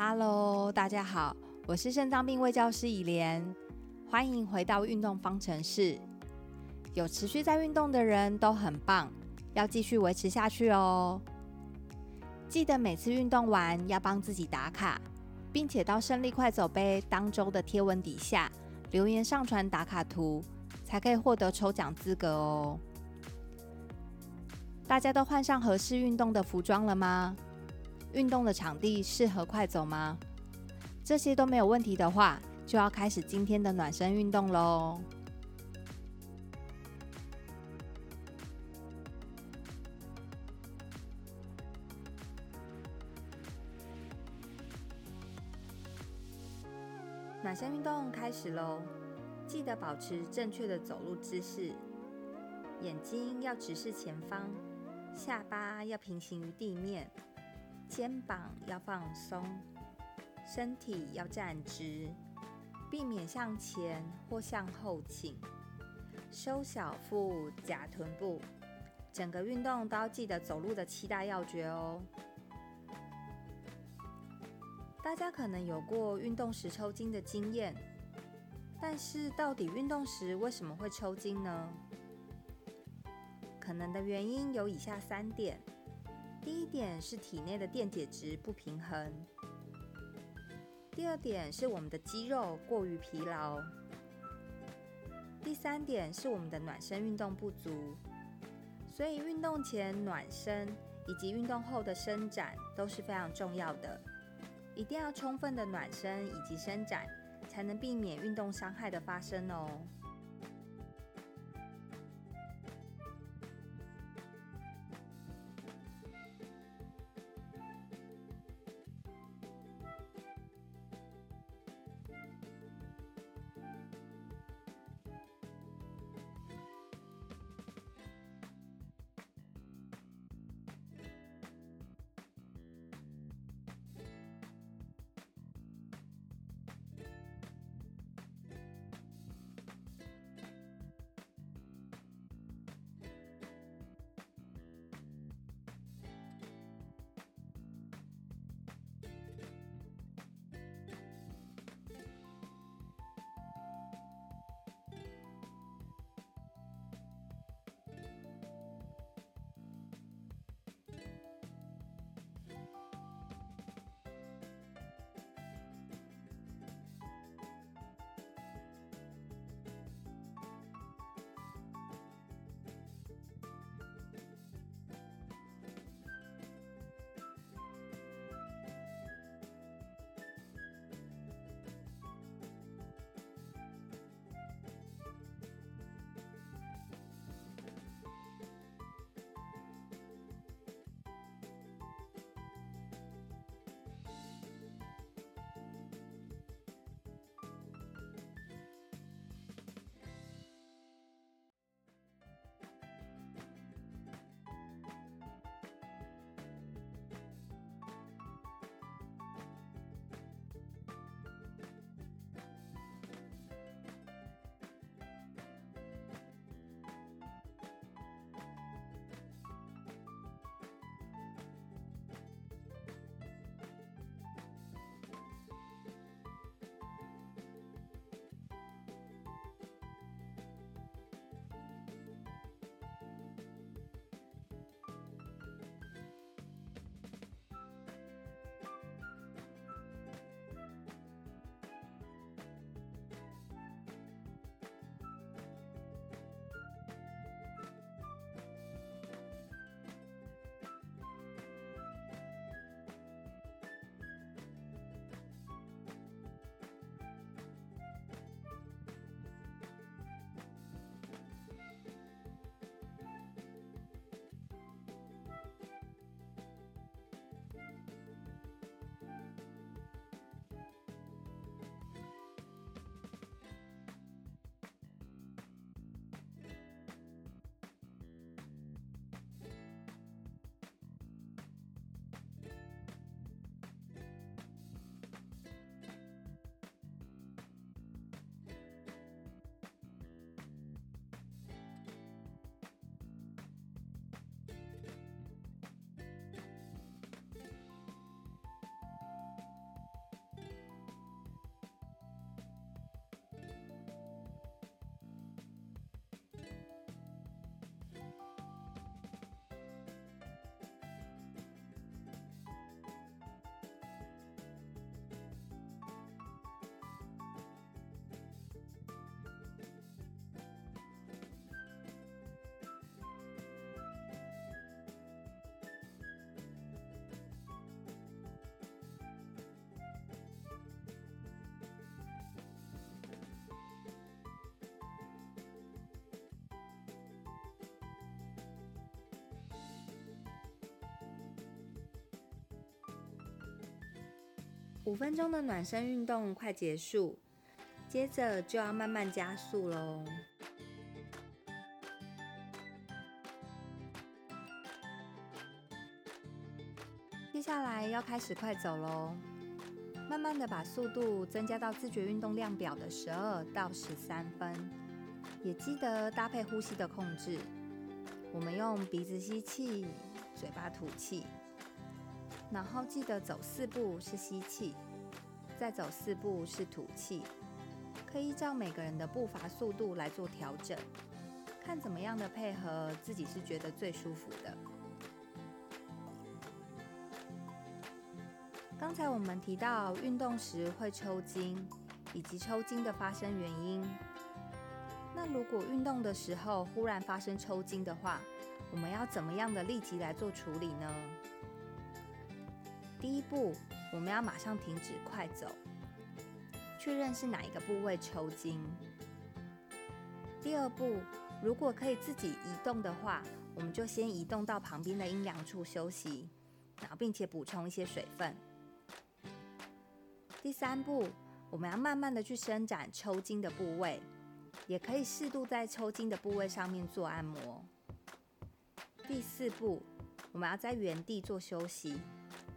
Hello，大家好，我是肾脏病卫教师以莲，欢迎回到运动方程式。有持续在运动的人都很棒，要继续维持下去哦。记得每次运动完要帮自己打卡，并且到胜利快走杯当周的贴文底下留言上传打卡图，才可以获得抽奖资格哦。大家都换上合适运动的服装了吗？运动的场地适合快走吗？这些都没有问题的话，就要开始今天的暖身运动喽。暖身运动开始喽！记得保持正确的走路姿势，眼睛要直视前方，下巴要平行于地面。肩膀要放松，身体要站直，避免向前或向后倾，收小腹，夹臀部。整个运动都要记得走路的七大要诀哦。大家可能有过运动时抽筋的经验，但是到底运动时为什么会抽筋呢？可能的原因有以下三点。第一点是体内的电解质不平衡，第二点是我们的肌肉过于疲劳，第三点是我们的暖身运动不足。所以运动前暖身以及运动后的伸展都是非常重要的，一定要充分的暖身以及伸展，才能避免运动伤害的发生哦。五分钟的暖身运动快结束，接着就要慢慢加速喽。接下来要开始快走喽，慢慢的把速度增加到自觉运动量表的十二到十三分，也记得搭配呼吸的控制。我们用鼻子吸气，嘴巴吐气。然后记得走四步是吸气，再走四步是吐气，可以依照每个人的步伐速度来做调整，看怎么样的配合自己是觉得最舒服的。刚才我们提到运动时会抽筋，以及抽筋的发生原因。那如果运动的时候忽然发生抽筋的话，我们要怎么样的立即来做处理呢？第一步，我们要马上停止快走，确认是哪一个部位抽筋。第二步，如果可以自己移动的话，我们就先移动到旁边的阴凉处休息，然后并且补充一些水分。第三步，我们要慢慢的去伸展抽筋的部位，也可以适度在抽筋的部位上面做按摩。第四步，我们要在原地做休息。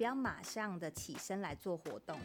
不要马上的起身来做活动。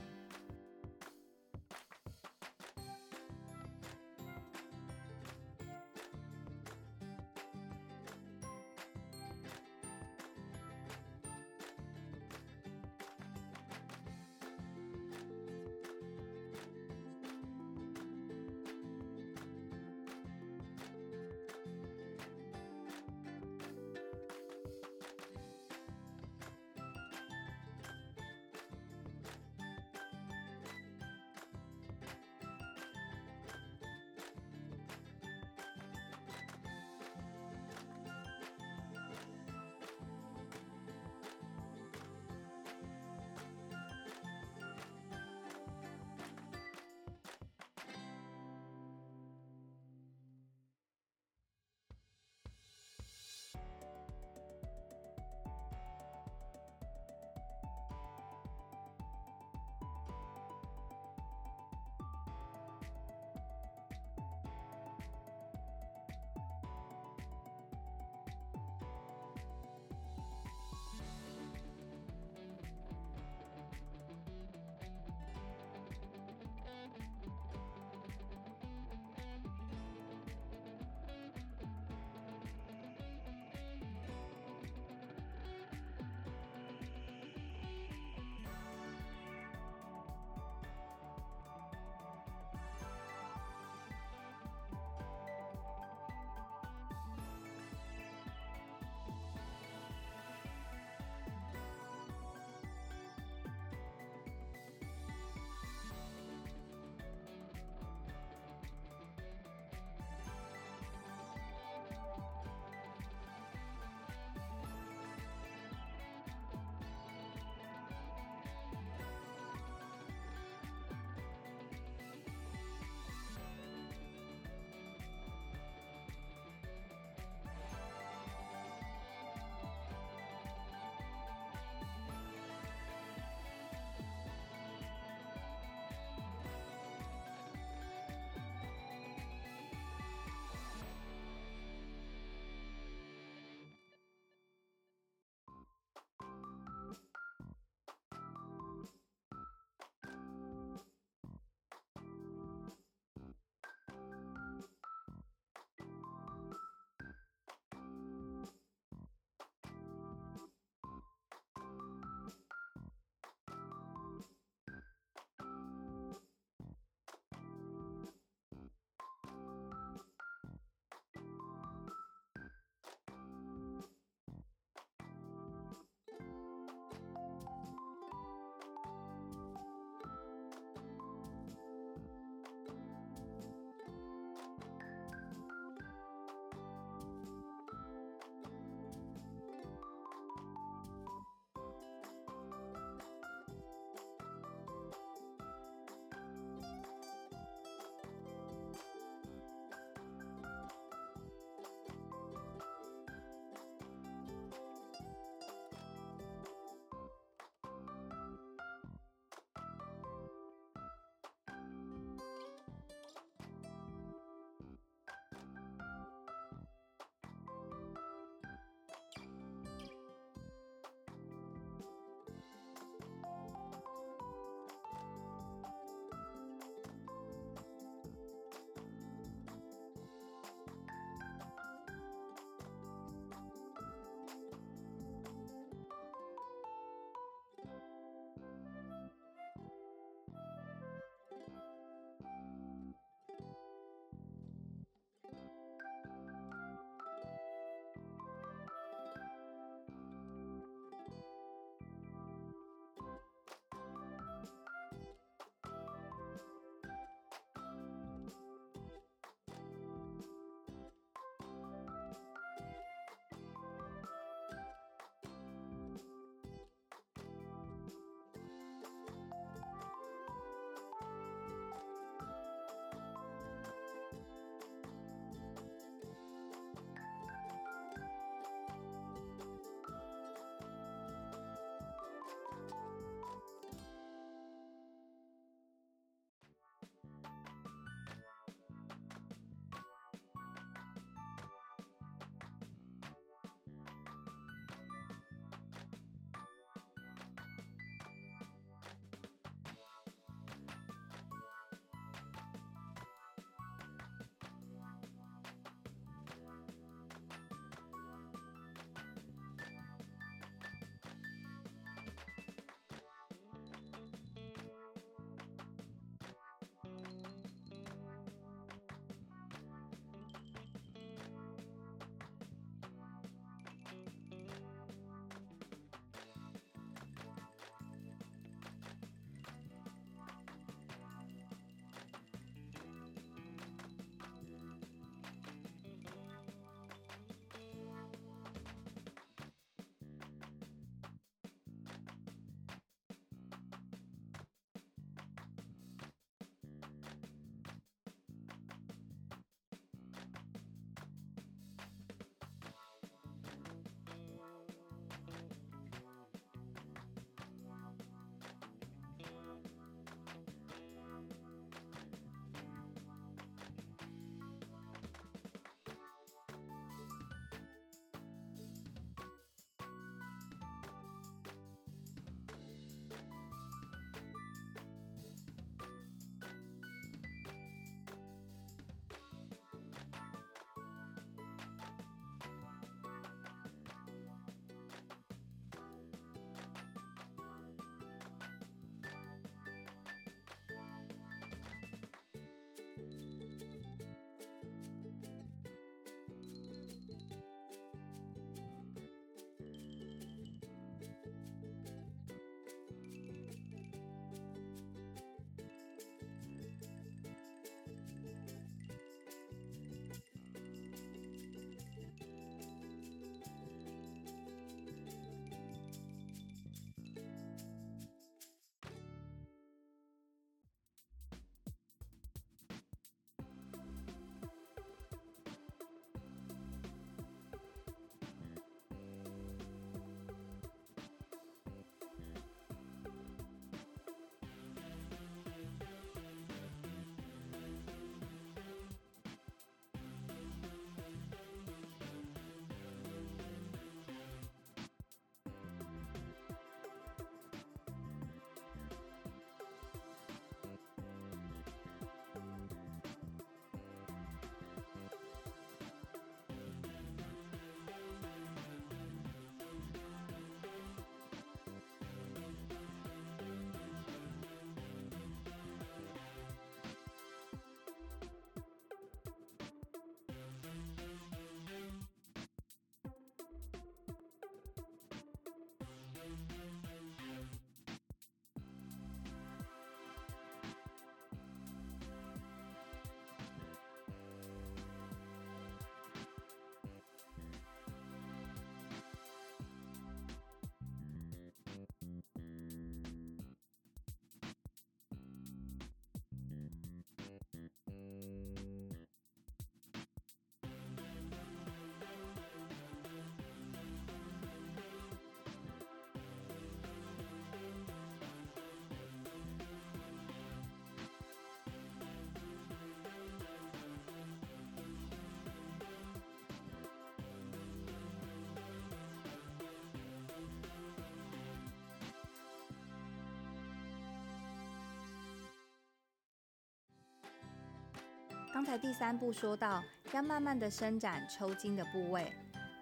刚才第三步说到要慢慢的伸展抽筋的部位，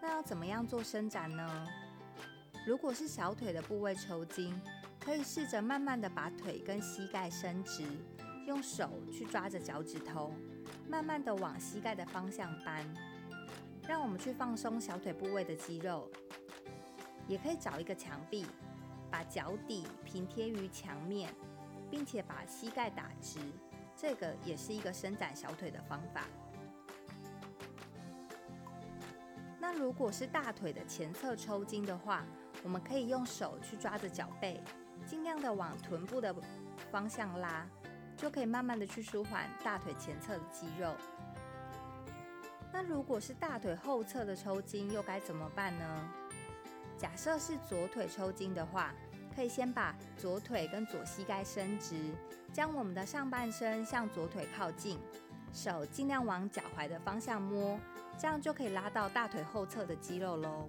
那要怎么样做伸展呢？如果是小腿的部位抽筋，可以试着慢慢的把腿跟膝盖伸直，用手去抓着脚趾头，慢慢的往膝盖的方向搬，让我们去放松小腿部位的肌肉。也可以找一个墙壁，把脚底平贴于墙面，并且把膝盖打直，这个也是一个伸展小腿的方法。那如果是大腿的前侧抽筋的话，我们可以用手去抓着脚背。尽量的往臀部的方向拉，就可以慢慢的去舒缓大腿前侧的肌肉。那如果是大腿后侧的抽筋，又该怎么办呢？假设是左腿抽筋的话，可以先把左腿跟左膝盖伸直，将我们的上半身向左腿靠近，手尽量往脚踝的方向摸，这样就可以拉到大腿后侧的肌肉喽。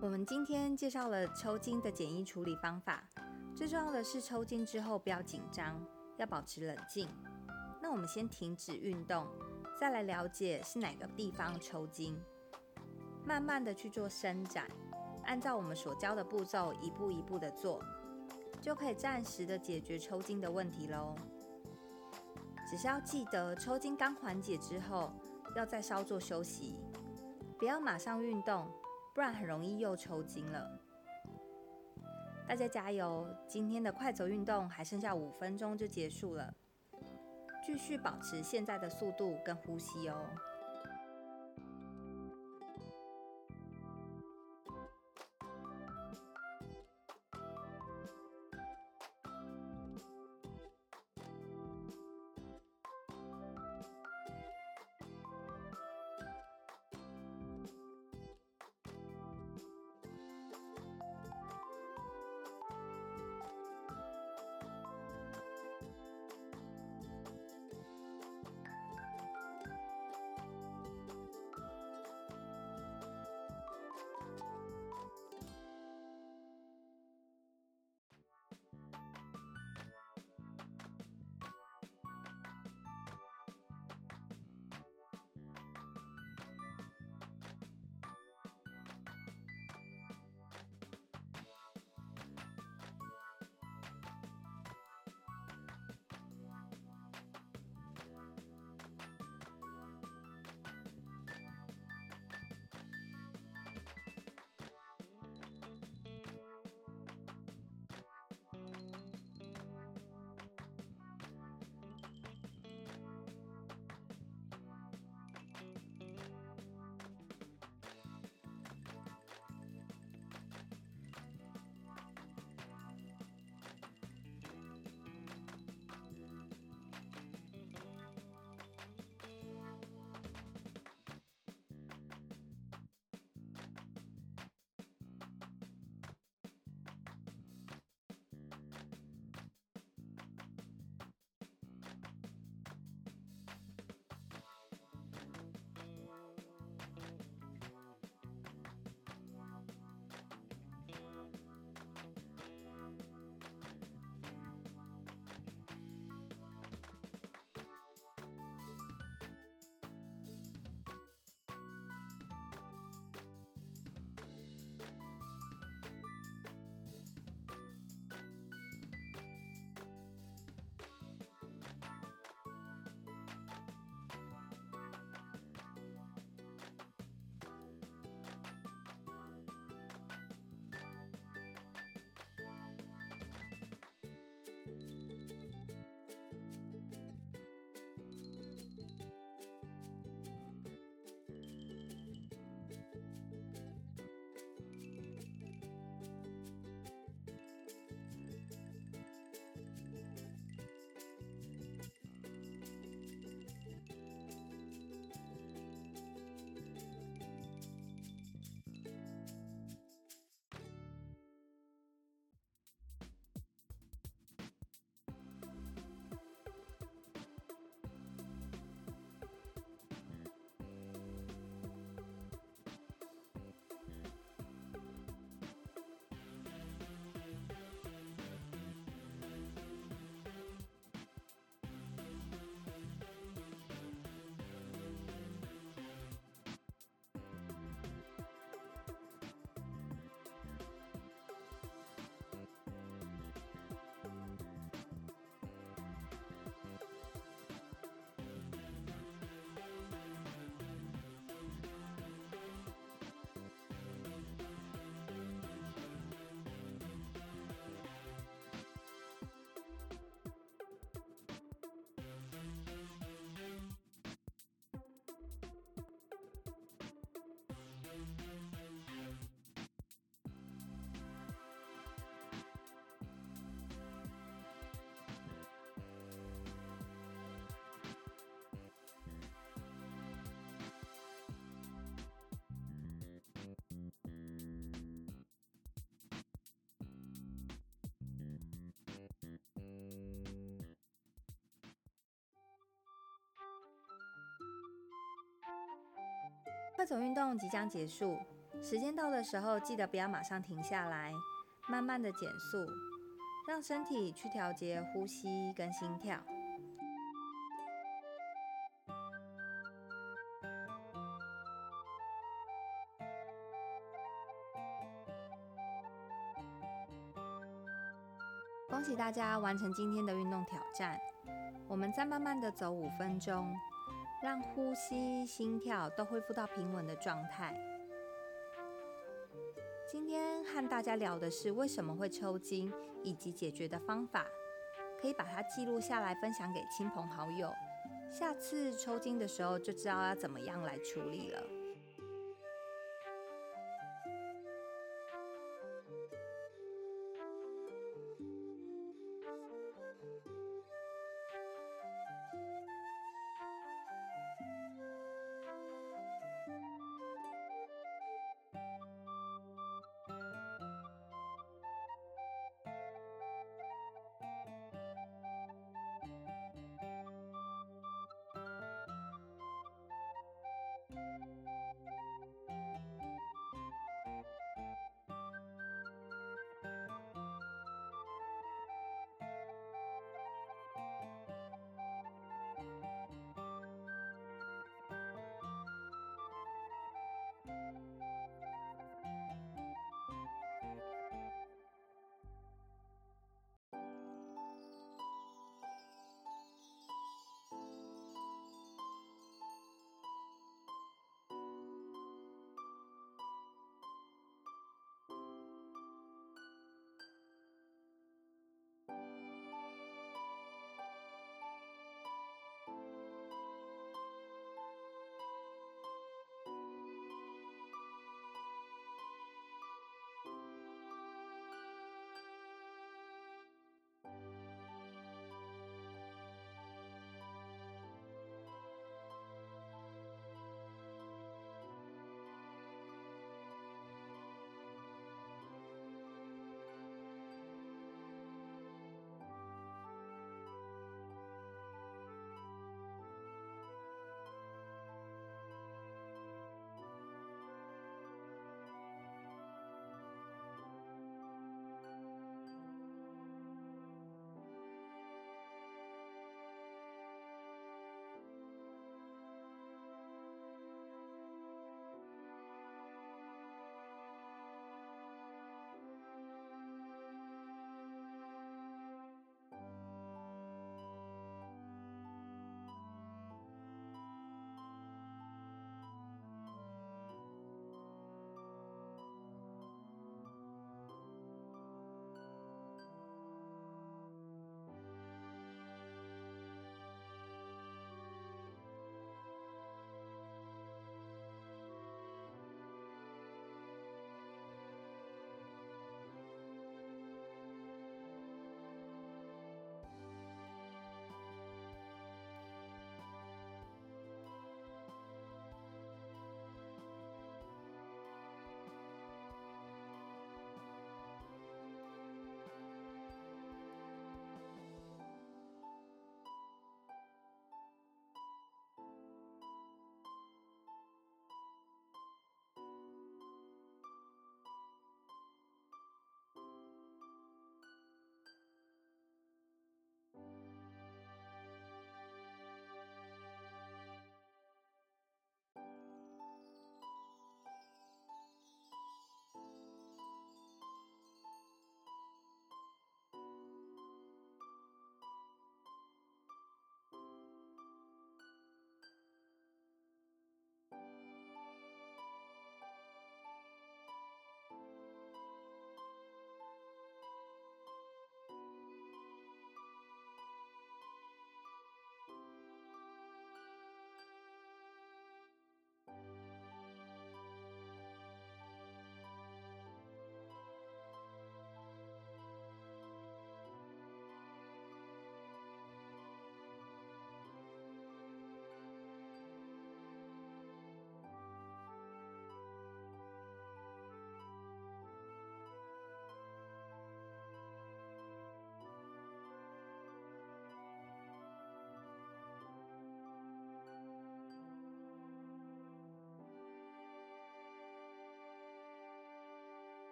我们今天介绍了抽筋的简易处理方法，最重要的是抽筋之后不要紧张，要保持冷静。那我们先停止运动，再来了解是哪个地方抽筋，慢慢的去做伸展，按照我们所教的步骤一步一步的做，就可以暂时的解决抽筋的问题喽。只是要记得，抽筋刚缓解之后，要再稍作休息，不要马上运动，不然很容易又抽筋了。大家加油！今天的快走运动还剩下五分钟就结束了，继续保持现在的速度跟呼吸哦。快走运动即将结束，时间到的时候，记得不要马上停下来，慢慢的减速，让身体去调节呼吸跟心跳。恭喜大家完成今天的运动挑战！我们再慢慢的走五分钟，让呼吸、心跳都恢复到平稳的状态。今天和大家聊的是为什么会抽筋，以及解决的方法，可以把它记录下来，分享给亲朋好友。下次抽筋的时候就知道要怎么样来处理了。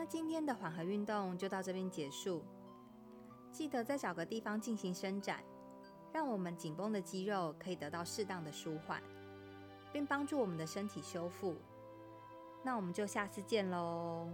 那今天的缓和运动就到这边结束。记得再找个地方进行伸展，让我们紧绷的肌肉可以得到适当的舒缓，并帮助我们的身体修复。那我们就下次见喽。